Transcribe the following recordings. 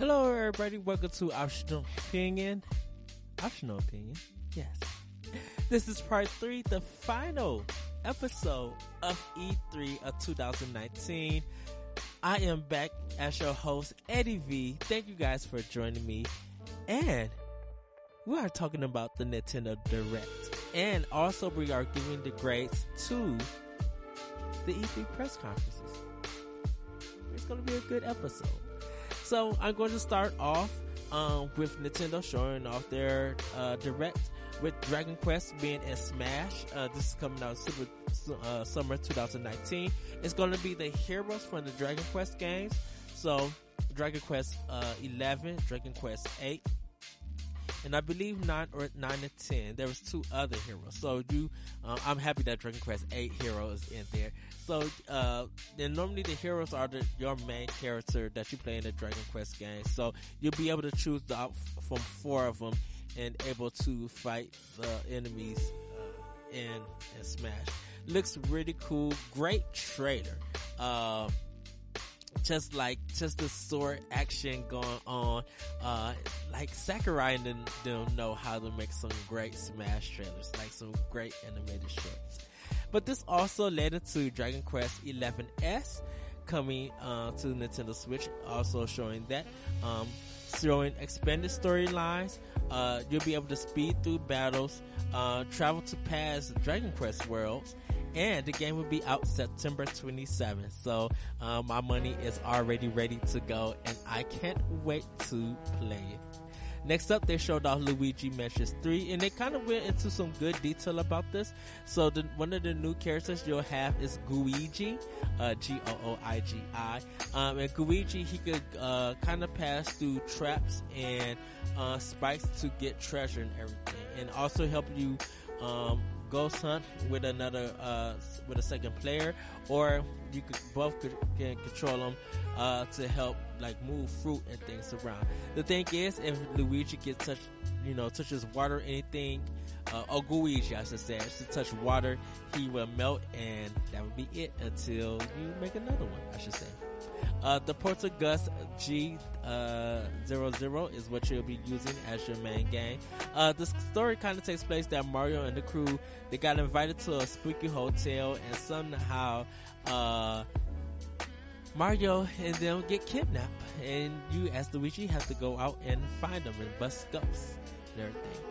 Hello, everybody. Welcome to Optional Opinion. Optional Opinion. Yes. This is part three, the final episode of E3 of 2019. I am back as your host, Eddie V. Thank you guys for joining me. And we are talking about the Nintendo Direct. And also we are giving the grades to the E3 press conferences. It's going to be a good episode. So I'm going to start off um, with Nintendo showing off their uh, Direct with Dragon Quest being in Smash. Uh, this is coming out super, uh, summer 2019. It's going to be the heroes from the Dragon Quest games. So Dragon Quest uh, 11, Dragon Quest 8, and I believe nine or nine and ten. There was two other heroes. So you, uh, I'm happy that Dragon Quest eight heroes in there. So uh, then normally the heroes are the, your main character that you play in the Dragon Quest game. So you'll be able to choose the, from four of them and able to fight the enemies uh, in in Smash. Looks really cool. Great trailer. Uh, just like just the sword action going on. Uh, like Sakurai and them, them know how to make some great Smash trailers, like some great animated shorts. But this also led into Dragon Quest 11S coming uh, to Nintendo Switch, also showing that. Um, showing expanded storylines. Uh, you'll be able to speed through battles, uh, travel to past Dragon Quest worlds, and the game will be out September 27th. So uh, my money is already ready to go, and I can't wait to play it. Next up, they showed off Luigi Mansions 3, and they kind of went into some good detail about this. So, the, one of the new characters you'll have is Gooigi, uh, G-O-O-I-G-I. Um, and Gooigi, he could, uh, kind of pass through traps and, uh, spikes to get treasure and everything, and also help you, um, ghost hunt with another uh, with a second player, or you could both could, can control them uh, to help like move fruit and things around. The thing is, if Luigi gets touch, you know, touches water anything, uh, Luigi, I should say, to touch water, he will melt, and that would be it until you make another one. I should say. Uh, the Poltergust G uh, 00 is what you'll be using as your main game. Uh, the story kind of takes place that Mario and the crew they got invited to a spooky hotel and somehow uh, Mario and them get kidnapped, and you as Luigi have to go out and find them and bust ghosts and everything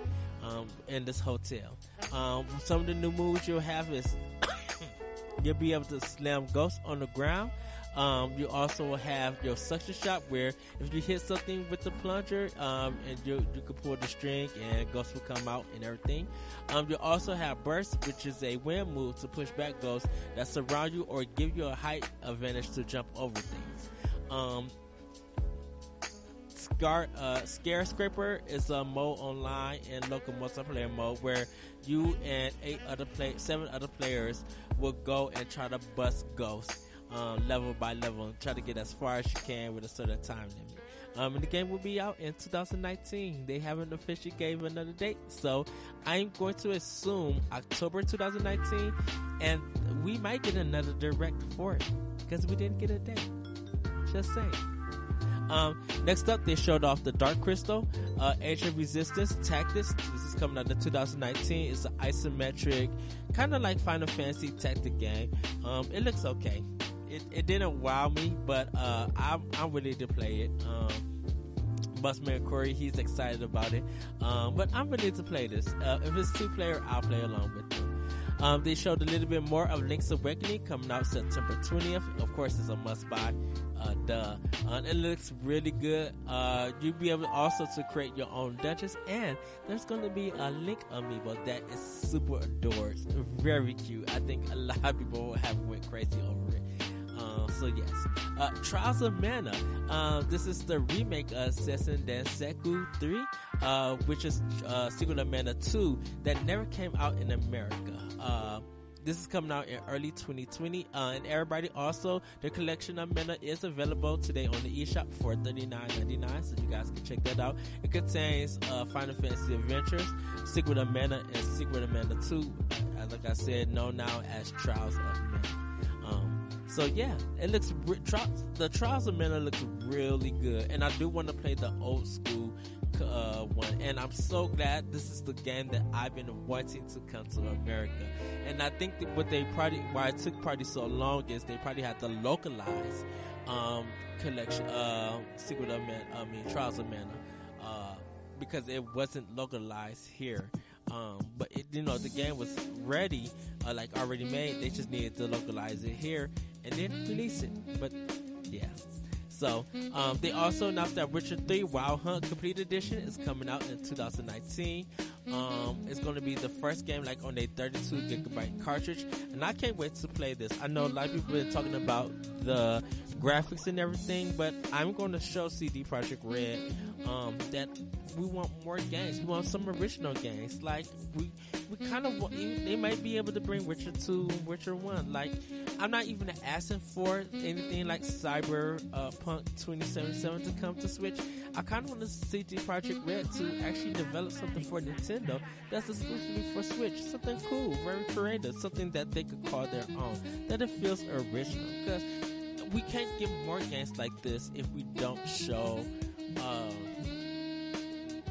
um, in this hotel. Um, some of the new moves you'll have is you'll be able to slam ghosts on the ground. Um, you also have your suction shot where if you hit something with the plunger, um, and you, you can pull the string and ghosts will come out and everything. Um, you also have burst, which is a wind move to push back ghosts that surround you or give you a height advantage to jump over things. Um, Scar, uh, Scare Scraper is a mode online and local multiplayer mode where you and eight other play, seven other players will go and try to bust ghosts um, level by level and try to get as far as you can with a certain time limit. Um, and the game will be out in 2019. They haven't officially gave another date, so I'm going to assume October 2019, and we might get another direct for it because we didn't get a date. Just saying. Um, next up, they showed off the Dark Crystal, uh, Resistance Tactics. This is coming out in 2019. It's an isometric, kind of like Final Fantasy tactic game. Um, it looks okay it, it didn't wow me, but uh, I'm I'm ready to play it. Um, Busman Corey, he's excited about it. Um, but I'm ready to play this. Uh, if it's two player, I'll play along with them. Um, they showed a little bit more of Link's Awakening coming out September 20th. Of course, it's a must buy. Uh, duh. Uh, it looks really good. Uh, you'll be able also to create your own Duchess, and there's going to be a Link amiibo that is super adored, very cute. I think a lot of people have went crazy over so yes, uh, Trials of Mana. Uh, this is the remake of Seiken Densetsu 3, uh, which is uh, Secret of Mana 2 that never came out in America. Uh, this is coming out in early 2020, uh, and everybody also the collection of Mana is available today on the eShop for $39.99, so you guys can check that out. It contains uh, Final Fantasy Adventures, Secret of Mana, and Secret of Mana 2, uh, like I said, known now as Trials of Mana. So yeah, it looks the Trials of Mana looks really good, and I do want to play the old school uh, one, and I'm so glad this is the game that I've been wanting to come to America. And I think what they probably why it took probably so long is they probably had to localize um, collection, uh, Secret of Man, I mean Trials of Mana, uh, because it wasn't localized here. Um, but it, you know the game was ready, uh, like already made. They just needed to localize it here and then release it. But yeah. So um, they also announced that Witcher 3 Wild Hunt Complete Edition is coming out in 2019. Um, it's going to be the first game like on a 32 gigabyte cartridge, and I can't wait to play this. I know a lot of people been talking about the graphics and everything, but I'm going to show CD Projekt Red um, that we want more games. We want some original games. Like we we kind of want, they might be able to bring Witcher two, Witcher one. Like I'm not even asking for anything like Cyber uh, Punk 2077 to come to Switch. I kind of want to see CD Projekt Red to actually develop something for Nintendo that's exclusively for Switch. Something cool, very creative, something that they could call their own. That it feels original because we can't get more games like this if we don't show. Uh,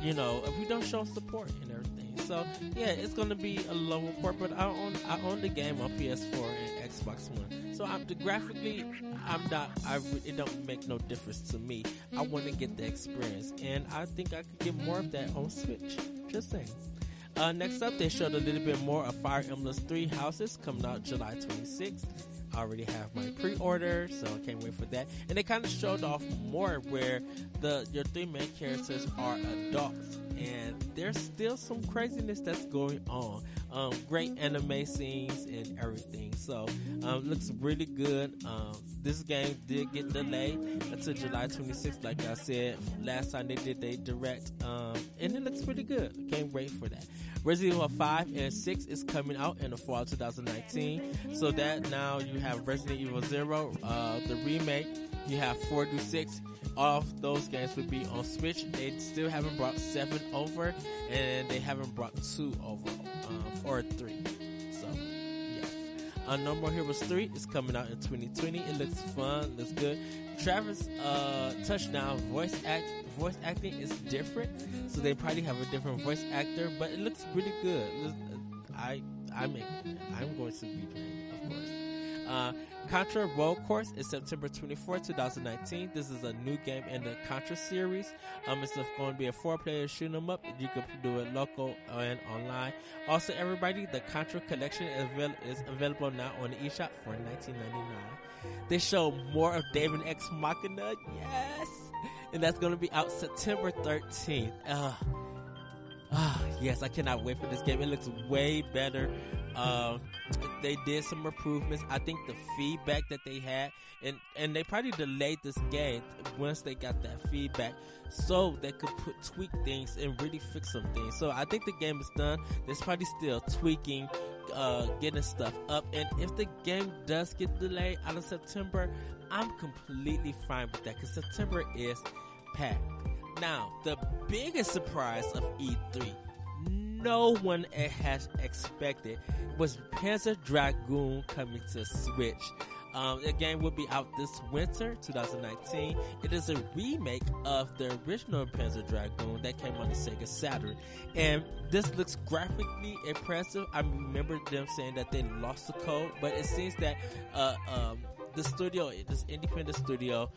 you know, if we don't show support and everything. So yeah, it's gonna be a lower port, but I own I own the game on PS4 and Xbox One. So I'm the, graphically, I'm not. I it don't make no difference to me. I want to get the experience, and I think I could get more of that on Switch. Just saying. Uh, next up, they showed a little bit more of Fire Emblem Three Houses coming out July 26th. Already have my pre-order, so I can't wait for that. And they kind of showed off more where the your three main characters are adults, and there's still some craziness that's going on. Um, great anime scenes and everything. So um, looks really good. Um, this game did get delayed until July 26th, like I said last time they did they direct, um, and it looks pretty good. Can't wait for that. Resident Evil 5 and 6 is coming out in the fall of 2019. So that now you have Resident Evil 0, uh, the remake. You have 4 to 6. All of those games would be on Switch. They still haven't brought 7 over, and they haven't brought 2 over, or 3. So, yes. Uh, no More Heroes 3 is coming out in 2020. It looks fun, looks good. Travis uh, Touchdown voice act voice acting is different, so they probably have a different voice actor. But it looks really good. I I'm I'm going to be playing, of course. Uh, Contra Rogue Corps is September 24, 2019. This is a new game in the Contra series. Um, it's going to be a four-player shoot 'em up. You can do it local and online. Also, everybody, the Contra collection is, avail- is available now on the eShop for 19.99. They show more of Daemon X Machina. Yes and that's going to be out September 13th. Uh, Ah, yes, I cannot wait for this game. It looks way better. Uh, they did some improvements. I think the feedback that they had, and and they probably delayed this game once they got that feedback, so they could put tweak things and really fix some things. So I think the game is done. There's probably still tweaking, uh, getting stuff up, and if the game does get delayed out of September, I'm completely fine with that because September is packed. Now, the biggest surprise of E3, no one has expected, was Panzer Dragoon coming to Switch. Um, the game will be out this winter, 2019. It is a remake of the original Panzer Dragoon that came on the Sega Saturn. And this looks graphically impressive. I remember them saying that they lost the code, but it seems that uh, um, the studio, this independent studio,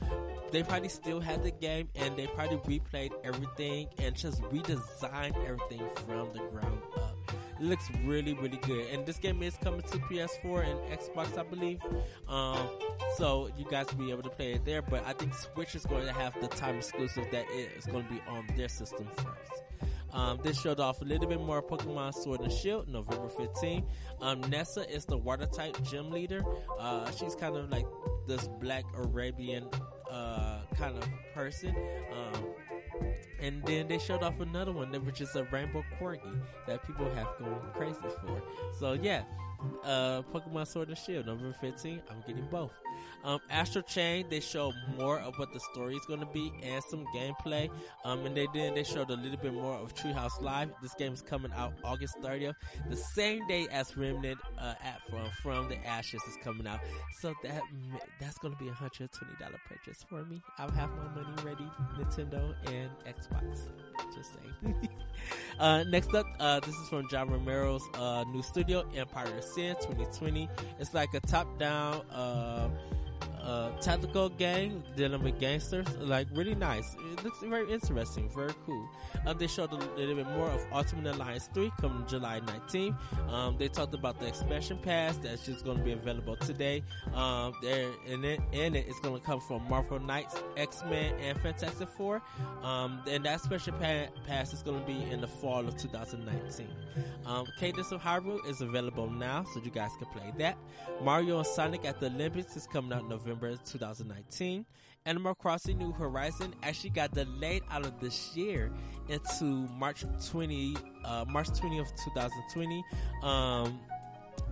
they probably still had the game and they probably replayed everything and just redesigned everything from the ground up. It looks really, really good. And this game is coming to PS4 and Xbox, I believe. Um, so you guys will be able to play it there. But I think Switch is going to have the time exclusive that it is going to be on their system first. Um, this showed off a little bit more Pokemon Sword and Shield, November 15. Um, Nessa is the water type gym leader. Uh, she's kind of like this black Arabian uh, kind of person. Um, and then they showed off another one, which is a rainbow corgi that people have gone crazy for. So yeah, uh, Pokemon Sword and Shield, November 15. I'm getting both. Um, Astral Chain, they show more of what the story is going to be and some gameplay. Um, and they did, they showed a little bit more of Treehouse Live. This game is coming out August 30th, the same day as Remnant, uh, at from, from the Ashes is coming out. So that, that's going to be a $120 purchase for me. I'll have my money ready, Nintendo and Xbox. Just saying. uh, next up, uh, this is from John Romero's, uh, new studio, Empire of Sin 2020. It's like a top down, uh, uh, tactical game dealing with gangsters. Like really nice. It looks very interesting, very cool. Um, they showed a little bit more of Ultimate Alliance 3 coming July 19th. Um, they talked about the expansion pass that's just going to be available today. Um, there in it, it, it's going to come from Marvel Knights, X Men, and Fantastic Four. Um, and that special pa- pass is going to be in the fall of 2019. Um, Cadence of Hyrule is available now, so you guys can play that. Mario and Sonic at the Olympics is coming out November 2019. Animal Crossing New Horizon actually got delayed out of this year into March 20, uh, March 20th, 2020. Um,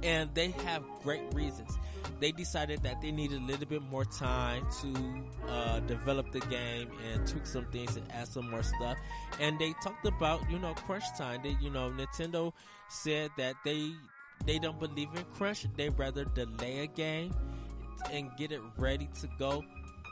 and they have great reasons. They decided that they needed a little bit more time to uh, develop the game and tweak some things and add some more stuff. And they talked about, you know, crunch time. They, you know, Nintendo said that they they don't believe in crunch. They rather delay a game and get it ready to go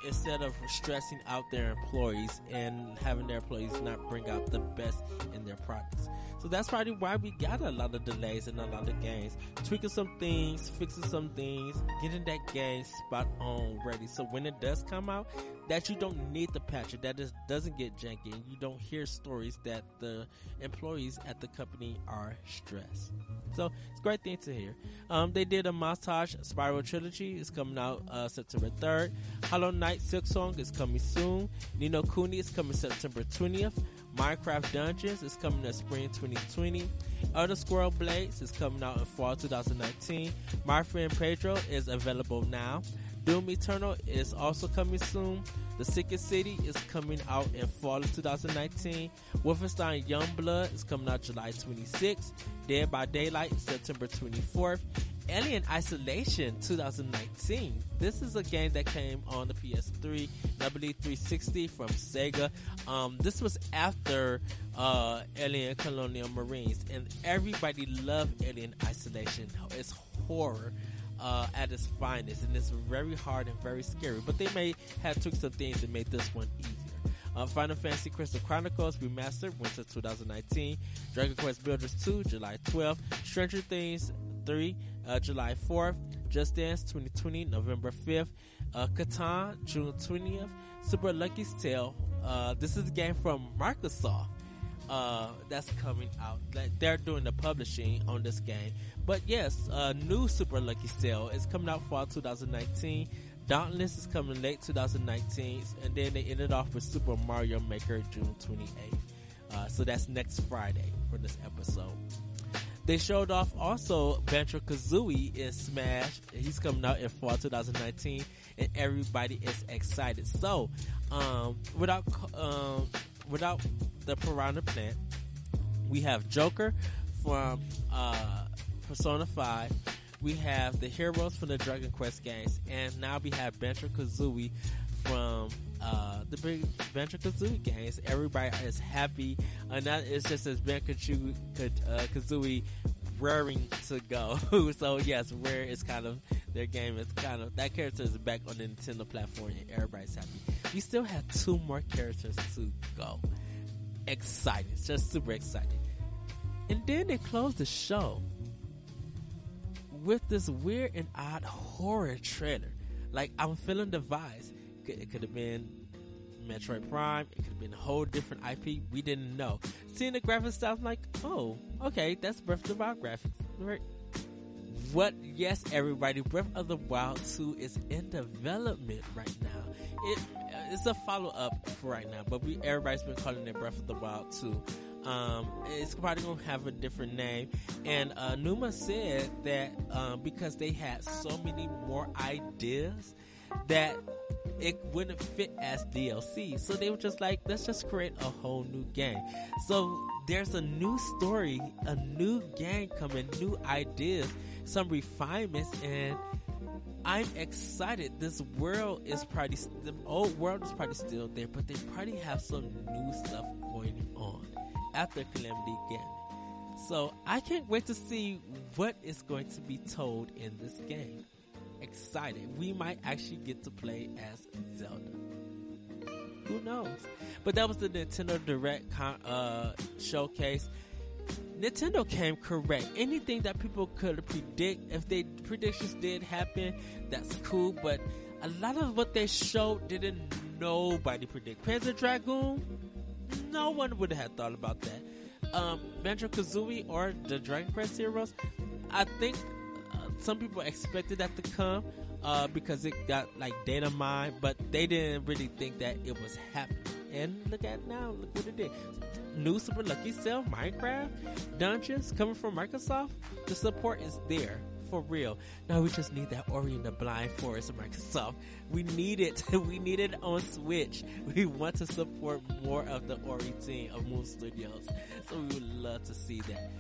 instead of stressing out their employees and having their employees not bring out the best in their products. So that's probably why we got a lot of delays in a lot of games. Tweaking some things, fixing some things, getting that game spot on ready. So when it does come out, that you don't need the patch, that just doesn't get janky, and you don't hear stories that the employees at the company are stressed. So it's a great thing to hear. Um, they did a montage Spyro Trilogy It's coming out uh, September 3rd. Hollow Knight Silksong is coming soon. Ni no Kuni is coming September 20th. Minecraft Dungeons is coming in spring 2020. Elder Scrolls Blades is coming out in fall 2019. My Friend Pedro is available now. Doom Eternal is also coming soon. The Secret City is coming out in fall of 2019. Wolfenstein Youngblood is coming out July 26th. Dead by Daylight September 24th. Alien Isolation 2019. This is a game that came on the PS3, I believe 360 from Sega. Um, this was after uh, Alien Colonial Marines, and everybody loved Alien Isolation. It's horror. Uh, at its finest, and it's very hard and very scary. But they may have took some things and made this one easier. Uh, Final Fantasy Crystal Chronicles Remastered, winter 2019. Dragon Quest Builders 2, July 12th. Stranger Things 3, uh, July 4th. Just Dance 2020, November 5th. Uh, Catan, June 20th. Super Lucky's Tale. Uh, this is a game from Microsoft. Uh, that's coming out. They're doing the publishing on this game. But yes, uh, new Super Lucky Tale is coming out fall 2019. Dauntless is coming late 2019, and then they ended off with Super Mario Maker June 28th. Uh, so that's next Friday for this episode. They showed off also Banjo Kazooie in Smash. He's coming out in fall 2019, and everybody is excited. So, um, without um, without the Piranha Plant, we have Joker from uh, Persona 5. We have the heroes from the Dragon Quest games, and now we have Banjo Kazooie from uh, the big Banjo Kazooie games. Everybody is happy, and that is just as Banjo uh, Kazooie raring to go. so yes, Rare is kind of their game is kind of that character is back on the Nintendo platform, and everybody's happy. We still have two more characters to go. Excited, just super excited. And then they closed the show with this weird and odd horror trailer. Like I'm feeling the vibes. It could have been Metroid Prime. It could have been a whole different IP. We didn't know. Seeing the graphics stuff, I'm like, oh, okay, that's Breath of the Wild graphics. Right? What? Yes, everybody. Breath of the Wild 2 is in development right now. It it's a follow up for right now, but we everybody's been calling it Breath of the Wild 2. Um, it's probably gonna have a different name. And uh, Numa said that um, because they had so many more ideas that it wouldn't fit as DLC. So they were just like, let's just create a whole new game. So there's a new story, a new game coming, new ideas, some refinements, and I'm excited. This world is probably the old world is probably still there, but they probably have some new stuff going on after Calamity Ganon. So I can't wait to see what is going to be told in this game. Excited. We might actually get to play as Zelda. Who knows? But that was the Nintendo Direct con- uh, showcase. Nintendo came correct. Anything that people could predict, if they predictions did happen, that's cool. But a lot of what they showed didn't nobody predict. Panzer Dragoon, no one would have thought about that. Um, Banjo Kazooie or the Dragon Quest Heroes, I think some people expected that to come uh, because it got like data mined, but they didn't really think that it was happening. And look at now, look what it did. New Super Lucky's Tale, Minecraft, Dungeons coming from Microsoft. The support is there for real. Now we just need that Ori and the Blind Forest of Microsoft. We need it. we need it on Switch. We want to support more of the Ori team of Moon Studios. So we would love to see that.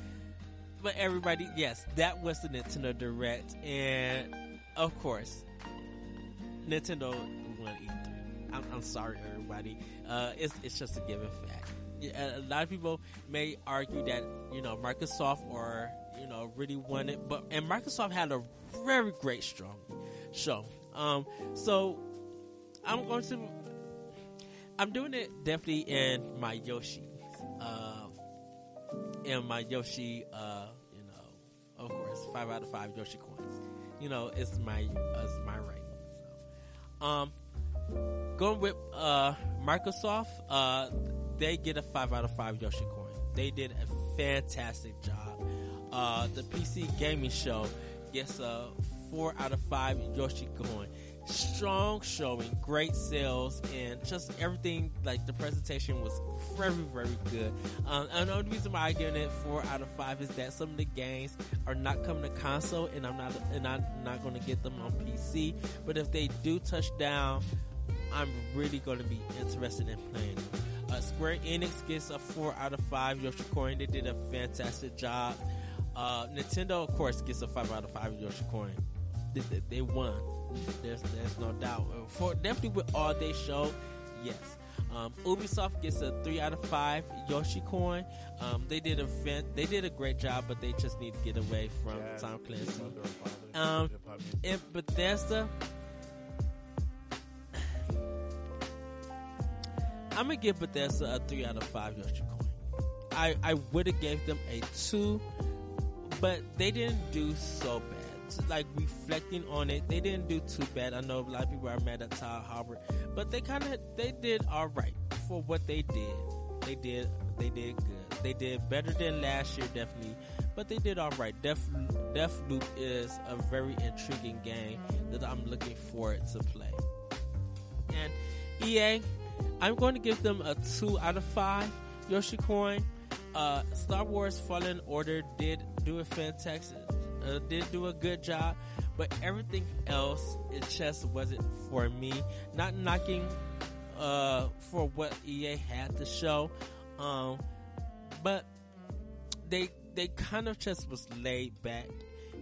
But everybody, yes, that was the Nintendo Direct. And of course, Nintendo won E3. I'm, I'm sorry, everybody. Uh, it's, it's just a given fact. A lot of people may argue that, you know, Microsoft or you know, really won it. But and Microsoft had a very great strong show. Um, so I'm going to I'm doing it definitely in my Yoshi, uh, in my Yoshi, uh, five out of five Yoshi coins. You know, it's my it's my ranking. So, um, going with uh Microsoft, uh, they get a five out of five Yoshi coin. They did a fantastic job uh, the PC Gaming Show gets a four out of five Yoshi going. Strong showing, great sales, and just everything. Like the presentation was very, very good. Um, and the only reason why I give it four out of five is that some of the games are not coming to console, and I'm not, and I'm not going to get them on PC. But if they do touch down, I'm really going to be interested in playing. Uh, Square Enix gets a four out of five Yoshi Coin. They did a fantastic job. Uh, Nintendo, of course, gets a five out of five Yoshi coin. They won. There's there's no doubt. For definitely with all they show, yes. Um, Ubisoft gets a three out of five Yoshi coin. Um, they did a they did a great job, but they just need to get away from yeah, Tom Clancy. Um, and Bethesda, I'm gonna give Bethesda a three out of five Yoshi coin. I I would have gave them a two but they didn't do so bad. Like reflecting on it, they didn't do too bad. I know a lot of people are mad at Todd Howard, but they kind of they did all right for what they did. They did they did good. They did better than last year, definitely, but they did all right. Death Deathloop is a very intriguing game that I'm looking forward to play. And EA, I'm going to give them a two out of five Yoshi Coin. Uh, Star Wars Fallen Order did do a fantastic, uh, did do a good job, but everything else it just wasn't for me. Not knocking uh, for what EA had to show, um, but they they kind of just was laid back,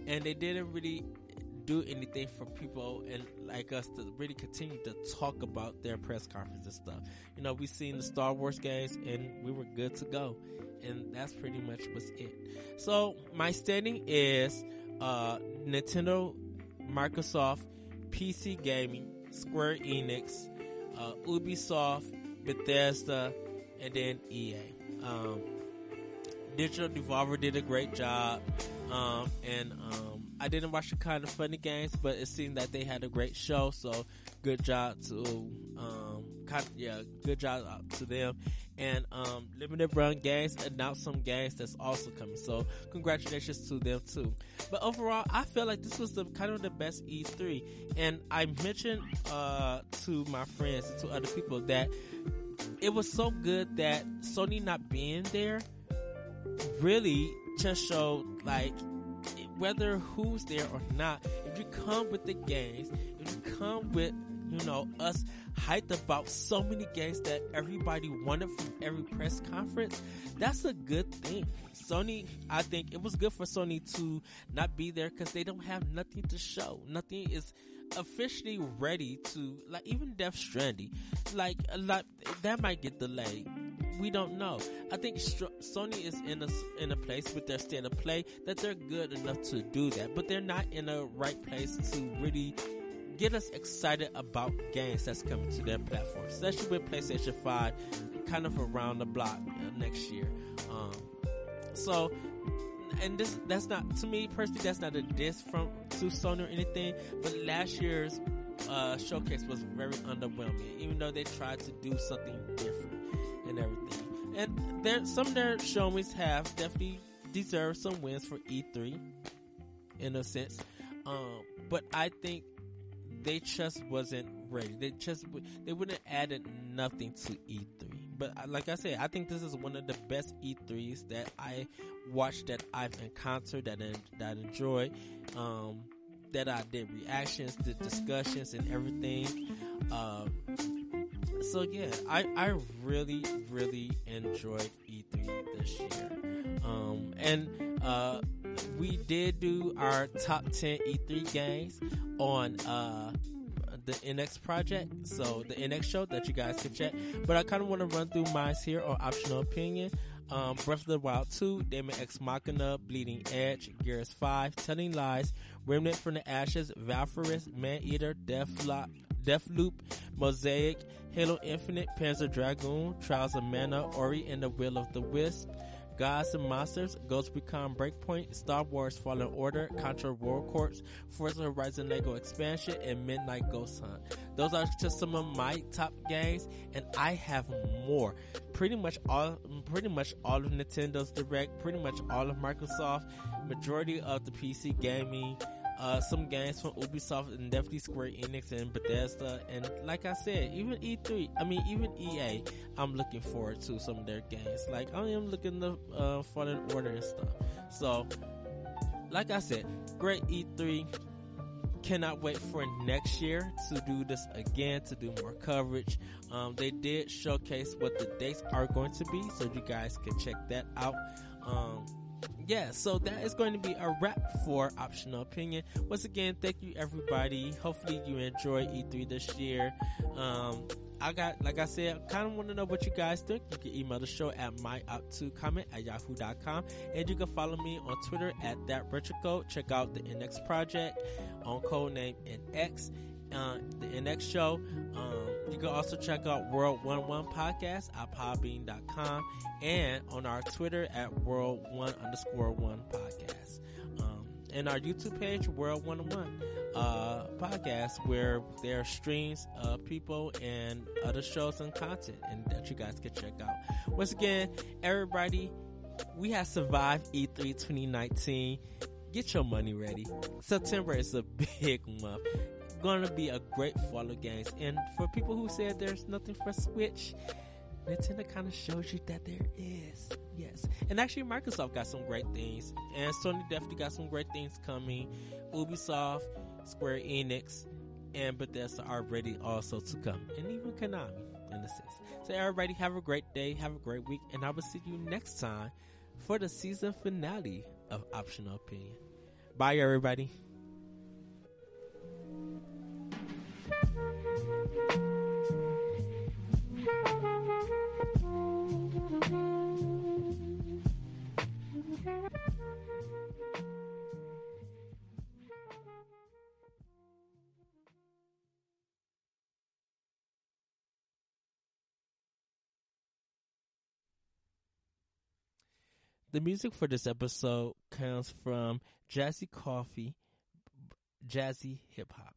and they didn't really do anything for people and like us to really continue to talk about their press conference and stuff. You know, we seen the Star Wars games and we were good to go. And that's pretty much was it. So my standing is uh, Nintendo, Microsoft, PC Gaming, Square Enix, uh, Ubisoft, Bethesda, and then EA. Um, Digital Devolver did a great job, um, and um, I didn't watch the kind of funny games, but it seemed that they had a great show. So good job to um, kind of, yeah, good job to them. And um, Limited Run Games announced some games that's also coming. So congratulations to them too. But overall, I feel like this was the kind of the best E3. And I mentioned uh, to my friends and to other people that it was so good that Sony not being there really just showed like whether who's there or not, if you come with the games, if you come with, you know, us hyped about so many games that everybody wanted from every press conference, that's a good thing. Sony, I think it was good for Sony to not be there because they don't have nothing to show. Nothing is officially ready to like even Death Stranding, like a lot that might get delayed. We don't know. I think Sony is in a in a place with their state of play that they're good enough to do that, but they're not in a right place to really get us excited about games that's coming to their platform, especially with PlayStation Five, kind of around the block uh, next year. Um, so and this that's not to me personally that's not a diss from to Sony or anything, but last year's uh, showcase was very underwhelming, even though they tried to do something different and everything. And there some of their showings have definitely deserved some wins for E3 in a sense. Um, but I think they just wasn't ready. They just they wouldn't added nothing to E3 but like I said, I think this is one of the best E3s that I watched that I've encountered that I, that I enjoyed. Um, that I did reactions, the discussions, and everything. Uh, so yeah, I I really really enjoyed E3 this year. Um, and uh, we did do our top 10 E3 games on uh, the NX project, so the NX show that you guys can check. But I kind of want to run through mine here on optional opinion. Um, Breath of the Wild 2, Daemon X Machina, Bleeding Edge, Gears 5, Telling Lies, Remnant from the Ashes, Valkyries, Maneater, Deathlock, Deathloop, Mosaic, Halo Infinite, Panzer Dragoon, Trials of Mana, Ori and the Will of the Wisp, Gods and Monsters, Ghost Recon Breakpoint, Star Wars Fallen Order, Contra Rogue Corps, Forza Horizon Lego Expansion, and Midnight Ghost Hunt. Those are just some of my top games, and I have more. Pretty much all, pretty much all of Nintendo's Direct, pretty much all of Microsoft, majority of the PC gaming, uh, some games from Ubisoft and definitely Square Enix and Bethesda. And like I said, even E3, I mean, even EA, I'm looking forward to some of their games. Like, I am looking the uh, Fallen Order and stuff. So, like I said, great E3. Cannot wait for next year to do this again, to do more coverage. Um, they did showcase what the dates are going to be, so you guys can check that out. Um, yeah, so that is going to be a wrap for Optional Opinion. Once again, thank you everybody. Hopefully you enjoy E3 this year. Um, I got, like I said, I kind of want to know what you guys think. You can email the show at myop2comment at yahoo.com. And you can follow me on Twitter at that code. Check out the NX project on codename NX uh, the NX show. Um, you can also check out World One One Podcast at podbean.com and on our Twitter at World One underscore One Podcast. Um, and our YouTube page, World One One uh, Podcast, where there are streams of people and other shows and content and that you guys can check out. Once again, everybody, we have survived E3 2019 get your money ready. September is a big month gonna be a great fall of games. And for people who said there's nothing for Switch, Nintendo kind of shows you that there is. Yes. And actually, Microsoft got some great things. And Sony definitely got some great things coming. Ubisoft, Square Enix, and Bethesda are ready also to come. And even Konami, in a sense. So, everybody, have a great day. Have a great week. And I will see you next time for the season finale of Optional Opinion. Bye, everybody. The music for this episode comes from Jazzy Coffee, Jazzy Hip Hop.